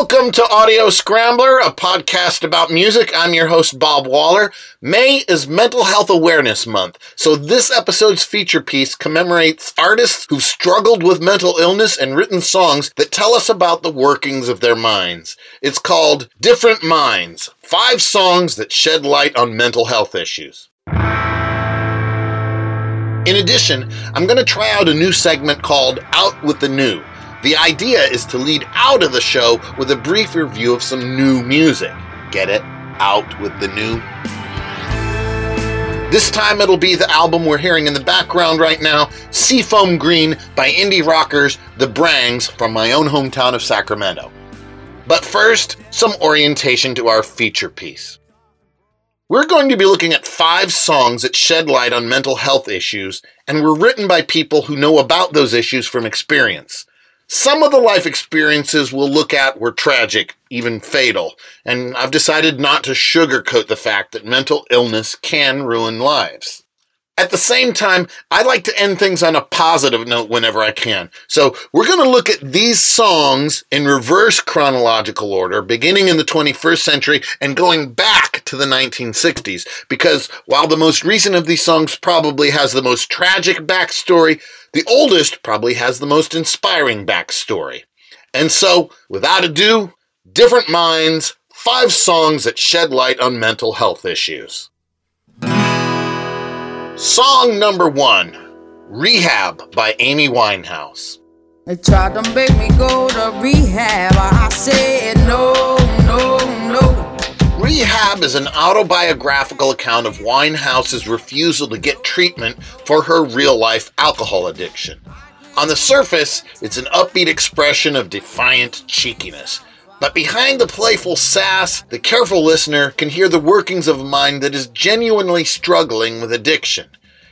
Welcome to Audio Scrambler, a podcast about music. I'm your host, Bob Waller. May is Mental Health Awareness Month, so this episode's feature piece commemorates artists who've struggled with mental illness and written songs that tell us about the workings of their minds. It's called Different Minds Five Songs That Shed Light on Mental Health Issues. In addition, I'm going to try out a new segment called Out with the New. The idea is to lead out of the show with a brief review of some new music. Get it? Out with the new. This time it'll be the album we're hearing in the background right now, Seafoam Green by indie rockers The Brangs from my own hometown of Sacramento. But first, some orientation to our feature piece. We're going to be looking at five songs that shed light on mental health issues and were written by people who know about those issues from experience. Some of the life experiences we'll look at were tragic, even fatal, and I've decided not to sugarcoat the fact that mental illness can ruin lives. At the same time, I like to end things on a positive note whenever I can. So we're going to look at these songs in reverse chronological order, beginning in the 21st century and going back to the 1960s. Because while the most recent of these songs probably has the most tragic backstory, the oldest probably has the most inspiring backstory. And so, without ado, Different Minds, five songs that shed light on mental health issues. Song number one Rehab by Amy Winehouse. They tried to make me go to rehab. I said no, no, no. Rehab is an autobiographical account of Winehouse's refusal to get treatment for her real life alcohol addiction. On the surface, it's an upbeat expression of defiant cheekiness. But behind the playful sass, the careful listener can hear the workings of a mind that is genuinely struggling with addiction.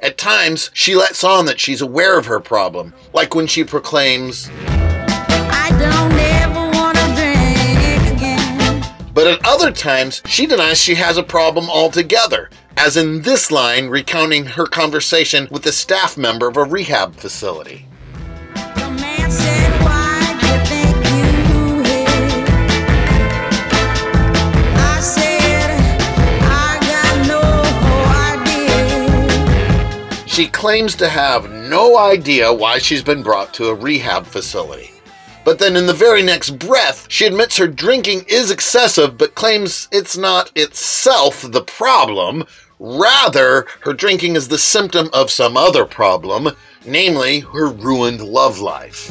At times, she lets on that she's aware of her problem, like when she proclaims, I don't ever wanna drink again. but at other times, she denies she has a problem altogether, as in this line recounting her conversation with a staff member of a rehab facility. She claims to have no idea why she's been brought to a rehab facility. But then in the very next breath, she admits her drinking is excessive, but claims it's not itself the problem. Rather, her drinking is the symptom of some other problem, namely her ruined love life.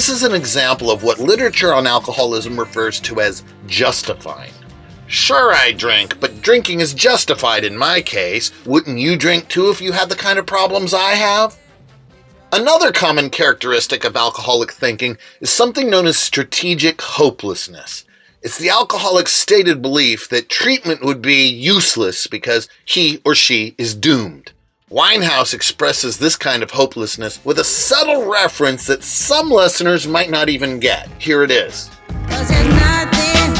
This is an example of what literature on alcoholism refers to as justifying. Sure, I drink, but drinking is justified in my case. Wouldn't you drink too if you had the kind of problems I have? Another common characteristic of alcoholic thinking is something known as strategic hopelessness. It's the alcoholic's stated belief that treatment would be useless because he or she is doomed. Winehouse expresses this kind of hopelessness with a subtle reference that some listeners might not even get. Here it is. Cause there's nothing,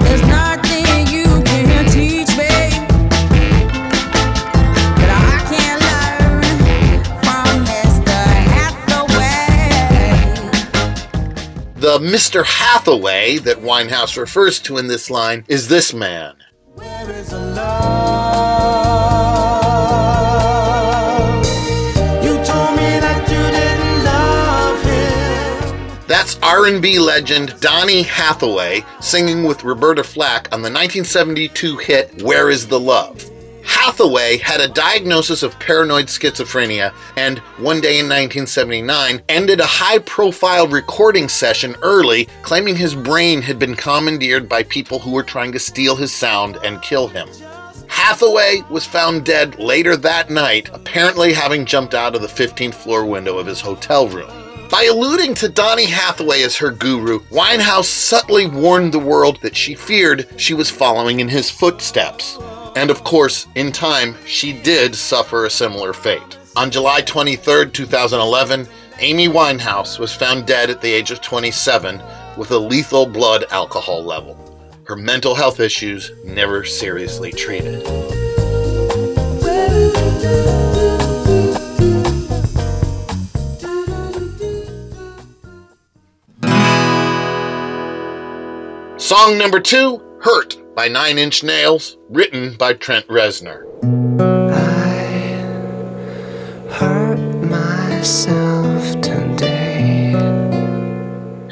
there's nothing you can teach me that I can't learn from Mr. Hathaway. The Mr. Hathaway that Winehouse refers to in this line is this man. R&B legend Donny Hathaway singing with Roberta Flack on the 1972 hit Where is the Love? Hathaway had a diagnosis of paranoid schizophrenia and one day in 1979 ended a high profile recording session early claiming his brain had been commandeered by people who were trying to steal his sound and kill him. Hathaway was found dead later that night, apparently having jumped out of the 15th floor window of his hotel room. By alluding to Donny Hathaway as her guru, Winehouse subtly warned the world that she feared she was following in his footsteps. And of course, in time, she did suffer a similar fate. On July 23, 2011, Amy Winehouse was found dead at the age of 27 with a lethal blood alcohol level. her mental health issues never seriously treated. Song number two, Hurt by Nine Inch Nails, written by Trent Reznor. I hurt myself today.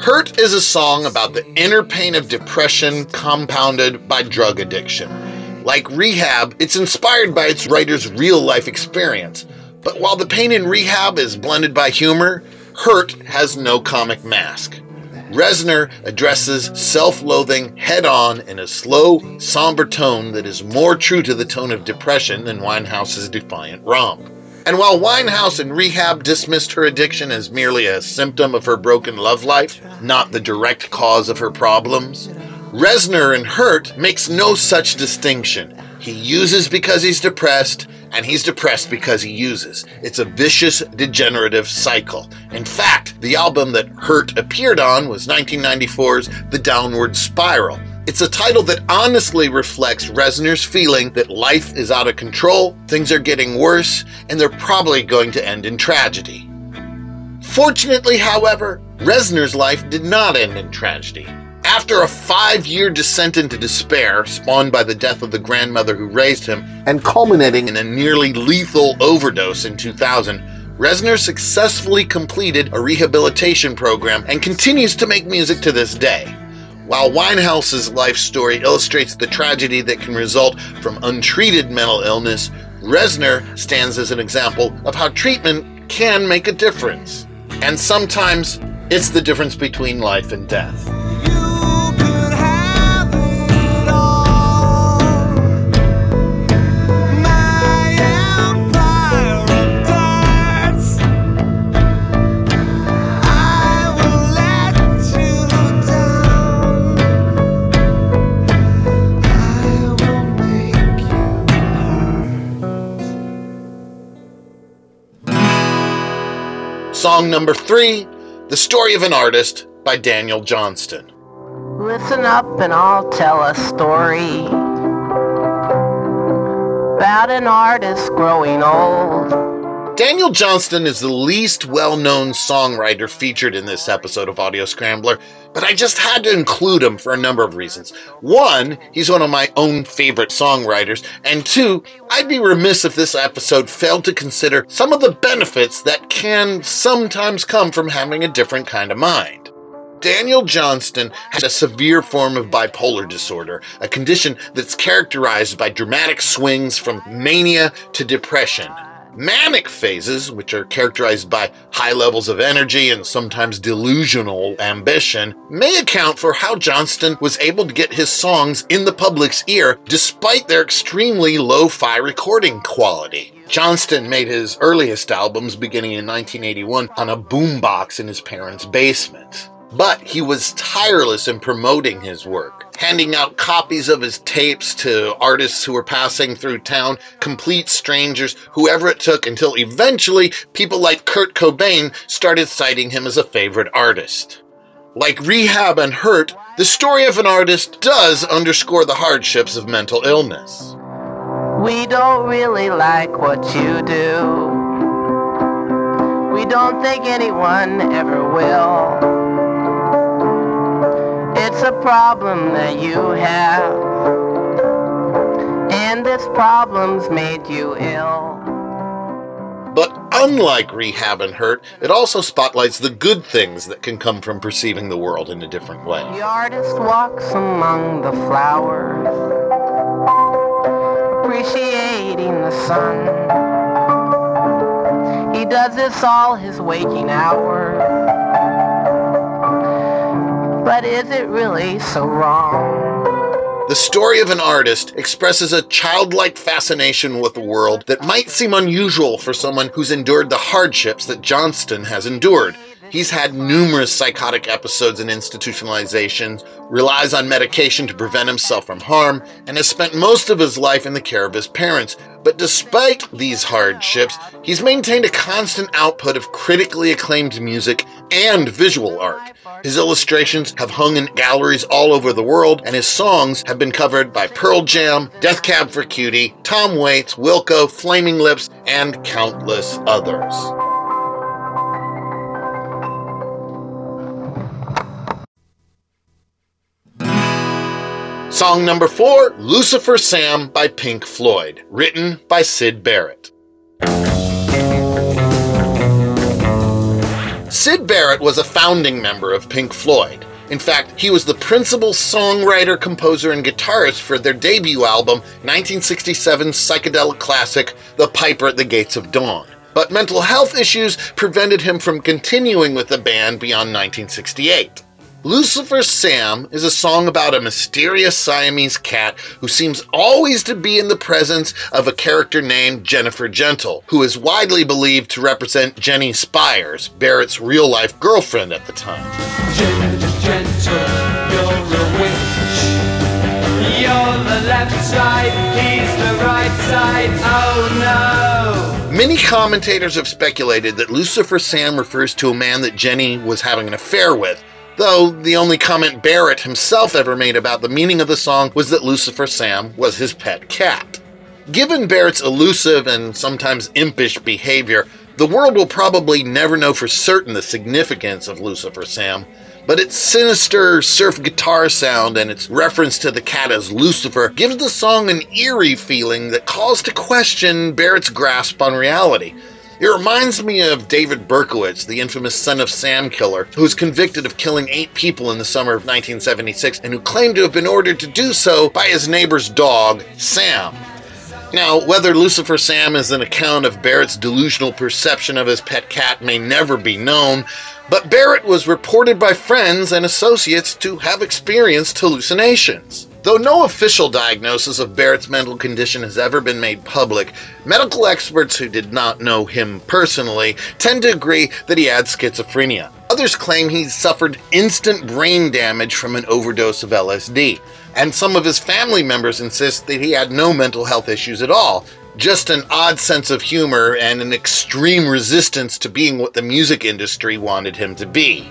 Hurt is a song about the inner pain of depression compounded by drug addiction. Like Rehab, it's inspired by its writer's real life experience. But while the pain in Rehab is blended by humor, Hurt has no comic mask. Reznor addresses self loathing head on in a slow, somber tone that is more true to the tone of depression than Winehouse's defiant romp. And while Winehouse in Rehab dismissed her addiction as merely a symptom of her broken love life, not the direct cause of her problems, Reznor in Hurt makes no such distinction. He uses because he's depressed, and he's depressed because he uses. It's a vicious, degenerative cycle. In fact, the album that Hurt appeared on was 1994's The Downward Spiral. It's a title that honestly reflects Reznor's feeling that life is out of control, things are getting worse, and they're probably going to end in tragedy. Fortunately, however, Reznor's life did not end in tragedy. After a five year descent into despair, spawned by the death of the grandmother who raised him, and culminating in a nearly lethal overdose in 2000, Reznor successfully completed a rehabilitation program and continues to make music to this day. While Winehouse's life story illustrates the tragedy that can result from untreated mental illness, Reznor stands as an example of how treatment can make a difference. And sometimes it's the difference between life and death. Song number three The Story of an Artist by Daniel Johnston. Listen up and I'll tell a story about an artist growing old. Daniel Johnston is the least well known songwriter featured in this episode of Audio Scrambler, but I just had to include him for a number of reasons. One, he's one of my own favorite songwriters, and two, I'd be remiss if this episode failed to consider some of the benefits that can sometimes come from having a different kind of mind. Daniel Johnston has a severe form of bipolar disorder, a condition that's characterized by dramatic swings from mania to depression. Manic phases, which are characterized by high levels of energy and sometimes delusional ambition, may account for how Johnston was able to get his songs in the public's ear despite their extremely lo fi recording quality. Johnston made his earliest albums beginning in 1981 on a boombox in his parents' basement. But he was tireless in promoting his work, handing out copies of his tapes to artists who were passing through town, complete strangers, whoever it took, until eventually people like Kurt Cobain started citing him as a favorite artist. Like Rehab and Hurt, the story of an artist does underscore the hardships of mental illness. We don't really like what you do. We don't think anyone ever will. It's a problem that you have. And this problem's made you ill. But unlike Rehab and Hurt, it also spotlights the good things that can come from perceiving the world in a different way. The artist walks among the flowers, appreciating the sun. He does this all his waking hours. But is it really so wrong? The story of an artist expresses a childlike fascination with the world that might seem unusual for someone who's endured the hardships that Johnston has endured. He's had numerous psychotic episodes and institutionalizations, relies on medication to prevent himself from harm, and has spent most of his life in the care of his parents. But despite these hardships, he's maintained a constant output of critically acclaimed music and visual art. His illustrations have hung in galleries all over the world, and his songs have been covered by Pearl Jam, Death Cab for Cutie, Tom Waits, Wilco, Flaming Lips, and countless others. Song number four, Lucifer Sam by Pink Floyd, written by Syd Barrett. Syd Barrett was a founding member of Pink Floyd. In fact, he was the principal songwriter, composer, and guitarist for their debut album, 1967's psychedelic classic, The Piper at the Gates of Dawn. But mental health issues prevented him from continuing with the band beyond 1968. Lucifer Sam is a song about a mysterious Siamese cat who seems always to be in the presence of a character named Jennifer Gentle, who is widely believed to represent Jenny Spires, Barrett's real life girlfriend at the time. Gentle, gentle, you're a witch. You're the left side, he's the right side. Oh no. Many commentators have speculated that Lucifer Sam refers to a man that Jenny was having an affair with, though the only comment Barrett himself ever made about the meaning of the song was that Lucifer Sam was his pet cat. Given Barrett's elusive and sometimes impish behavior, the world will probably never know for certain the significance of Lucifer Sam, but its sinister surf guitar sound and its reference to the cat as Lucifer gives the song an eerie feeling that calls to question Barrett's grasp on reality. It reminds me of David Berkowitz, the infamous son of Sam killer, who was convicted of killing eight people in the summer of 1976 and who claimed to have been ordered to do so by his neighbor's dog, Sam. Now, whether Lucifer Sam is an account of Barrett's delusional perception of his pet cat may never be known, but Barrett was reported by friends and associates to have experienced hallucinations. Though no official diagnosis of Barrett's mental condition has ever been made public, medical experts who did not know him personally tend to agree that he had schizophrenia. Others claim he suffered instant brain damage from an overdose of LSD, and some of his family members insist that he had no mental health issues at all, just an odd sense of humor and an extreme resistance to being what the music industry wanted him to be.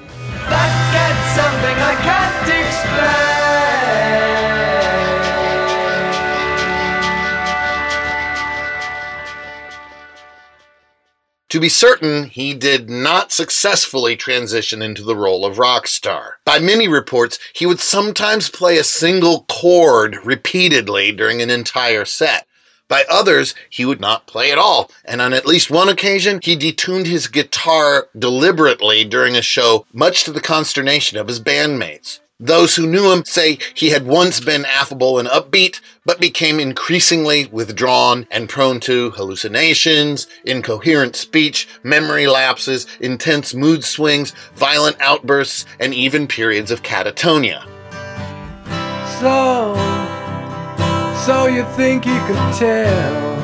To be certain, he did not successfully transition into the role of rock star. By many reports, he would sometimes play a single chord repeatedly during an entire set. By others, he would not play at all, and on at least one occasion, he detuned his guitar deliberately during a show, much to the consternation of his bandmates. Those who knew him say he had once been affable and upbeat, but became increasingly withdrawn and prone to hallucinations, incoherent speech, memory lapses, intense mood swings, violent outbursts, and even periods of catatonia. So, so you think you could tell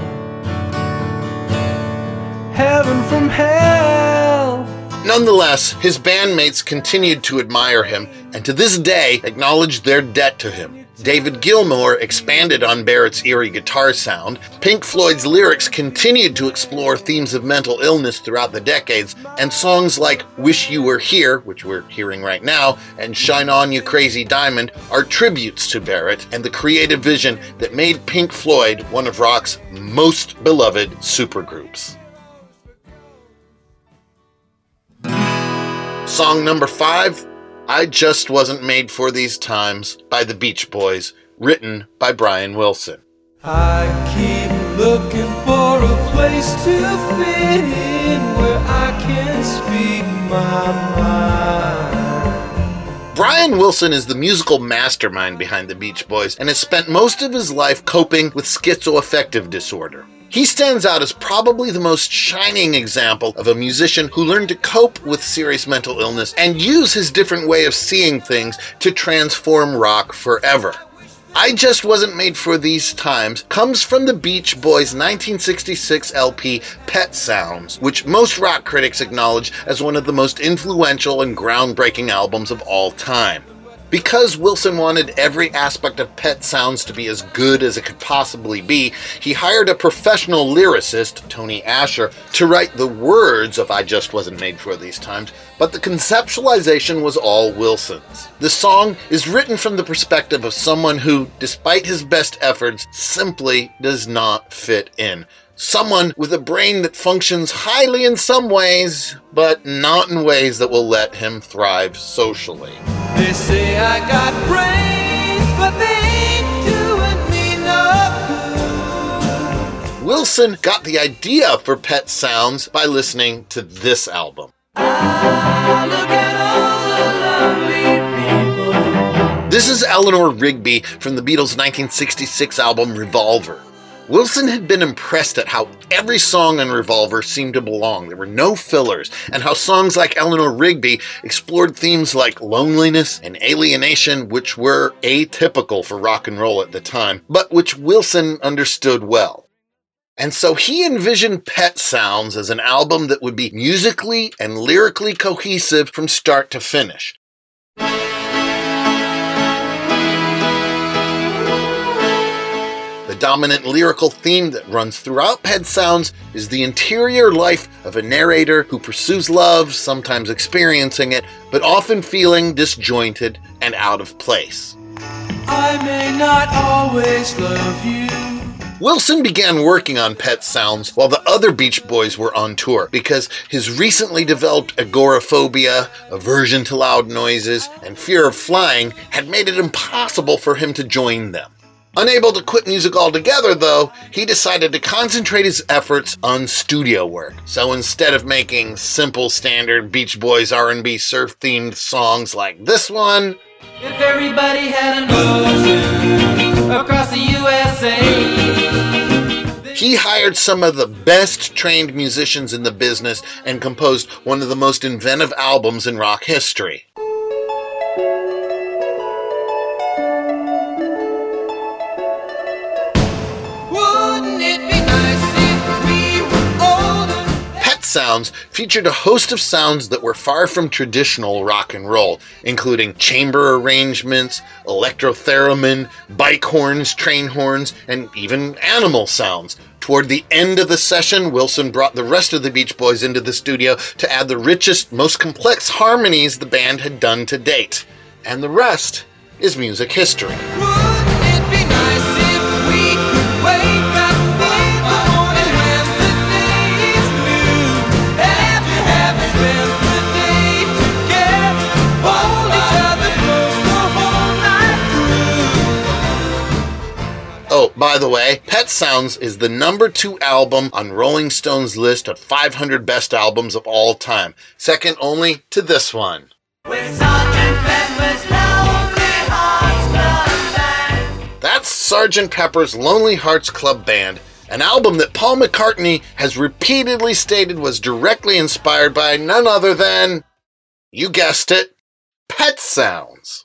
heaven from hell? Nonetheless, his bandmates continued to admire him and to this day acknowledge their debt to him. David Gilmour expanded on Barrett's eerie guitar sound. Pink Floyd's lyrics continued to explore themes of mental illness throughout the decades, and songs like Wish You Were Here, which we're hearing right now, and Shine On You Crazy Diamond are tributes to Barrett and the creative vision that made Pink Floyd one of rock's most beloved supergroups. Song number five, I Just Wasn't Made for These Times by the Beach Boys, written by Brian Wilson. I keep looking for a place to fit in where I can speak my mind. Brian Wilson is the musical mastermind behind the Beach Boys and has spent most of his life coping with schizoaffective disorder. He stands out as probably the most shining example of a musician who learned to cope with serious mental illness and use his different way of seeing things to transform rock forever. I Just Wasn't Made for These Times comes from the Beach Boys' 1966 LP Pet Sounds, which most rock critics acknowledge as one of the most influential and groundbreaking albums of all time. Because Wilson wanted every aspect of Pet Sounds to be as good as it could possibly be, he hired a professional lyricist, Tony Asher, to write the words of I Just Wasn't Made for These Times, but the conceptualization was all Wilson's. The song is written from the perspective of someone who, despite his best efforts, simply does not fit in. Someone with a brain that functions highly in some ways, but not in ways that will let him thrive socially. They say I got brains, but they ain't doing me no good. Wilson got the idea for Pet Sounds by listening to this album. Ah, look at all the lovely people. This is Eleanor Rigby from the Beatles' 1966 album Revolver. Wilson had been impressed at how every song on Revolver seemed to belong. There were no fillers, and how songs like Eleanor Rigby explored themes like loneliness and alienation, which were atypical for rock and roll at the time, but which Wilson understood well. And so he envisioned Pet Sounds as an album that would be musically and lyrically cohesive from start to finish. Dominant lyrical theme that runs throughout Pet Sounds is the interior life of a narrator who pursues love, sometimes experiencing it, but often feeling disjointed and out of place. I may not always love you. Wilson began working on Pet Sounds while the other Beach Boys were on tour because his recently developed agoraphobia, aversion to loud noises, and fear of flying had made it impossible for him to join them. Unable to quit music altogether, though, he decided to concentrate his efforts on studio work. So instead of making simple standard Beach Boys R&B surf-themed songs like this one, If everybody had an ocean across the USA. he hired some of the best trained musicians in the business and composed one of the most inventive albums in rock history. Sounds featured a host of sounds that were far from traditional rock and roll, including chamber arrangements, electrotheremin, bike horns, train horns, and even animal sounds. Toward the end of the session, Wilson brought the rest of the Beach Boys into the studio to add the richest, most complex harmonies the band had done to date. And the rest is music history. Oh, by the way, Pet Sounds is the number two album on Rolling Stone's list of 500 best albums of all time, second only to this one. With Sergeant Pepper's Lonely Hearts Club Band. That's Sgt. Pepper's Lonely Hearts Club Band, an album that Paul McCartney has repeatedly stated was directly inspired by none other than, you guessed it, Pet Sounds.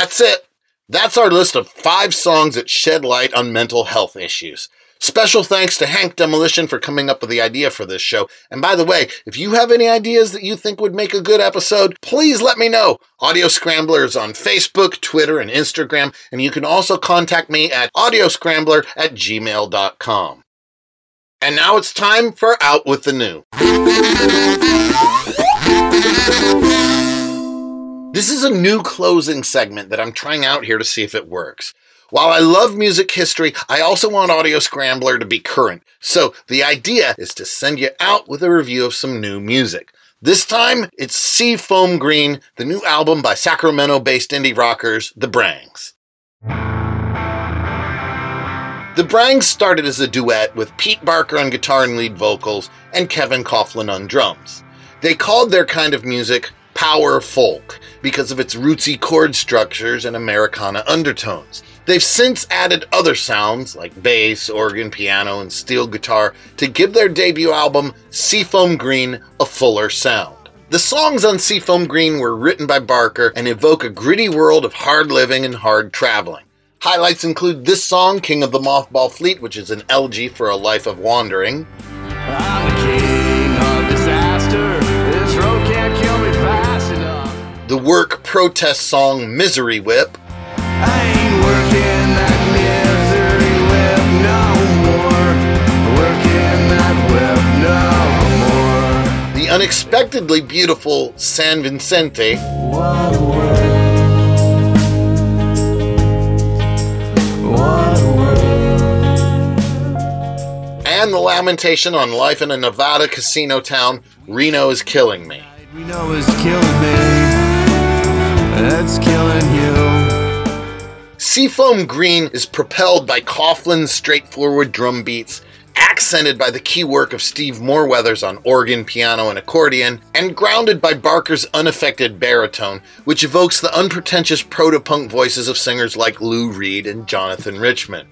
That's it. That's our list of five songs that shed light on mental health issues. Special thanks to Hank Demolition for coming up with the idea for this show. And by the way, if you have any ideas that you think would make a good episode, please let me know. Audio Scrambler is on Facebook, Twitter, and Instagram, and you can also contact me at audioscrambler at gmail.com. And now it's time for Out with the New. This is a new closing segment that I'm trying out here to see if it works. While I love music history, I also want Audio Scrambler to be current. So the idea is to send you out with a review of some new music. This time, it's Sea Foam Green, the new album by Sacramento based indie rockers, The Brangs. The Brangs started as a duet with Pete Barker on guitar and lead vocals and Kevin Coughlin on drums. They called their kind of music power folk because of its rootsy chord structures and Americana undertones. They've since added other sounds like bass, organ, piano, and steel guitar to give their debut album, Seafoam Green, a fuller sound. The songs on Seafoam Green were written by Barker and evoke a gritty world of hard living and hard traveling. Highlights include this song, King of the Mothball Fleet, which is an elegy for a life of wandering, ah, the work protest song, Misery Whip, I ain't working that misery whip no more. Working that whip no more. the unexpectedly beautiful San Vicente, What a world. What a world. and the lamentation on life in a Nevada casino town, Reno is killing me. We know is killing me. That's killing you. Seafoam Green is propelled by Coughlin's straightforward drum beats, accented by the key work of Steve Moreweathers on organ, piano, and accordion, and grounded by Barker's unaffected baritone, which evokes the unpretentious proto-punk voices of singers like Lou Reed and Jonathan Richman.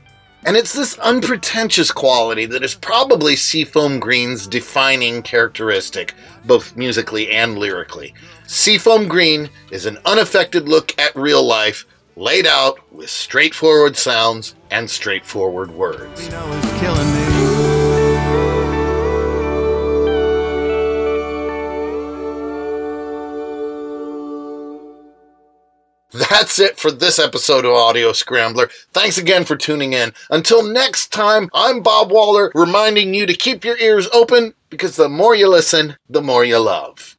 And it's this unpretentious quality that is probably Seafoam Green's defining characteristic, both musically and lyrically. Seafoam Green is an unaffected look at real life, laid out with straightforward sounds and straightforward words. That's it for this episode of Audio Scrambler. Thanks again for tuning in. Until next time, I'm Bob Waller, reminding you to keep your ears open because the more you listen, the more you love.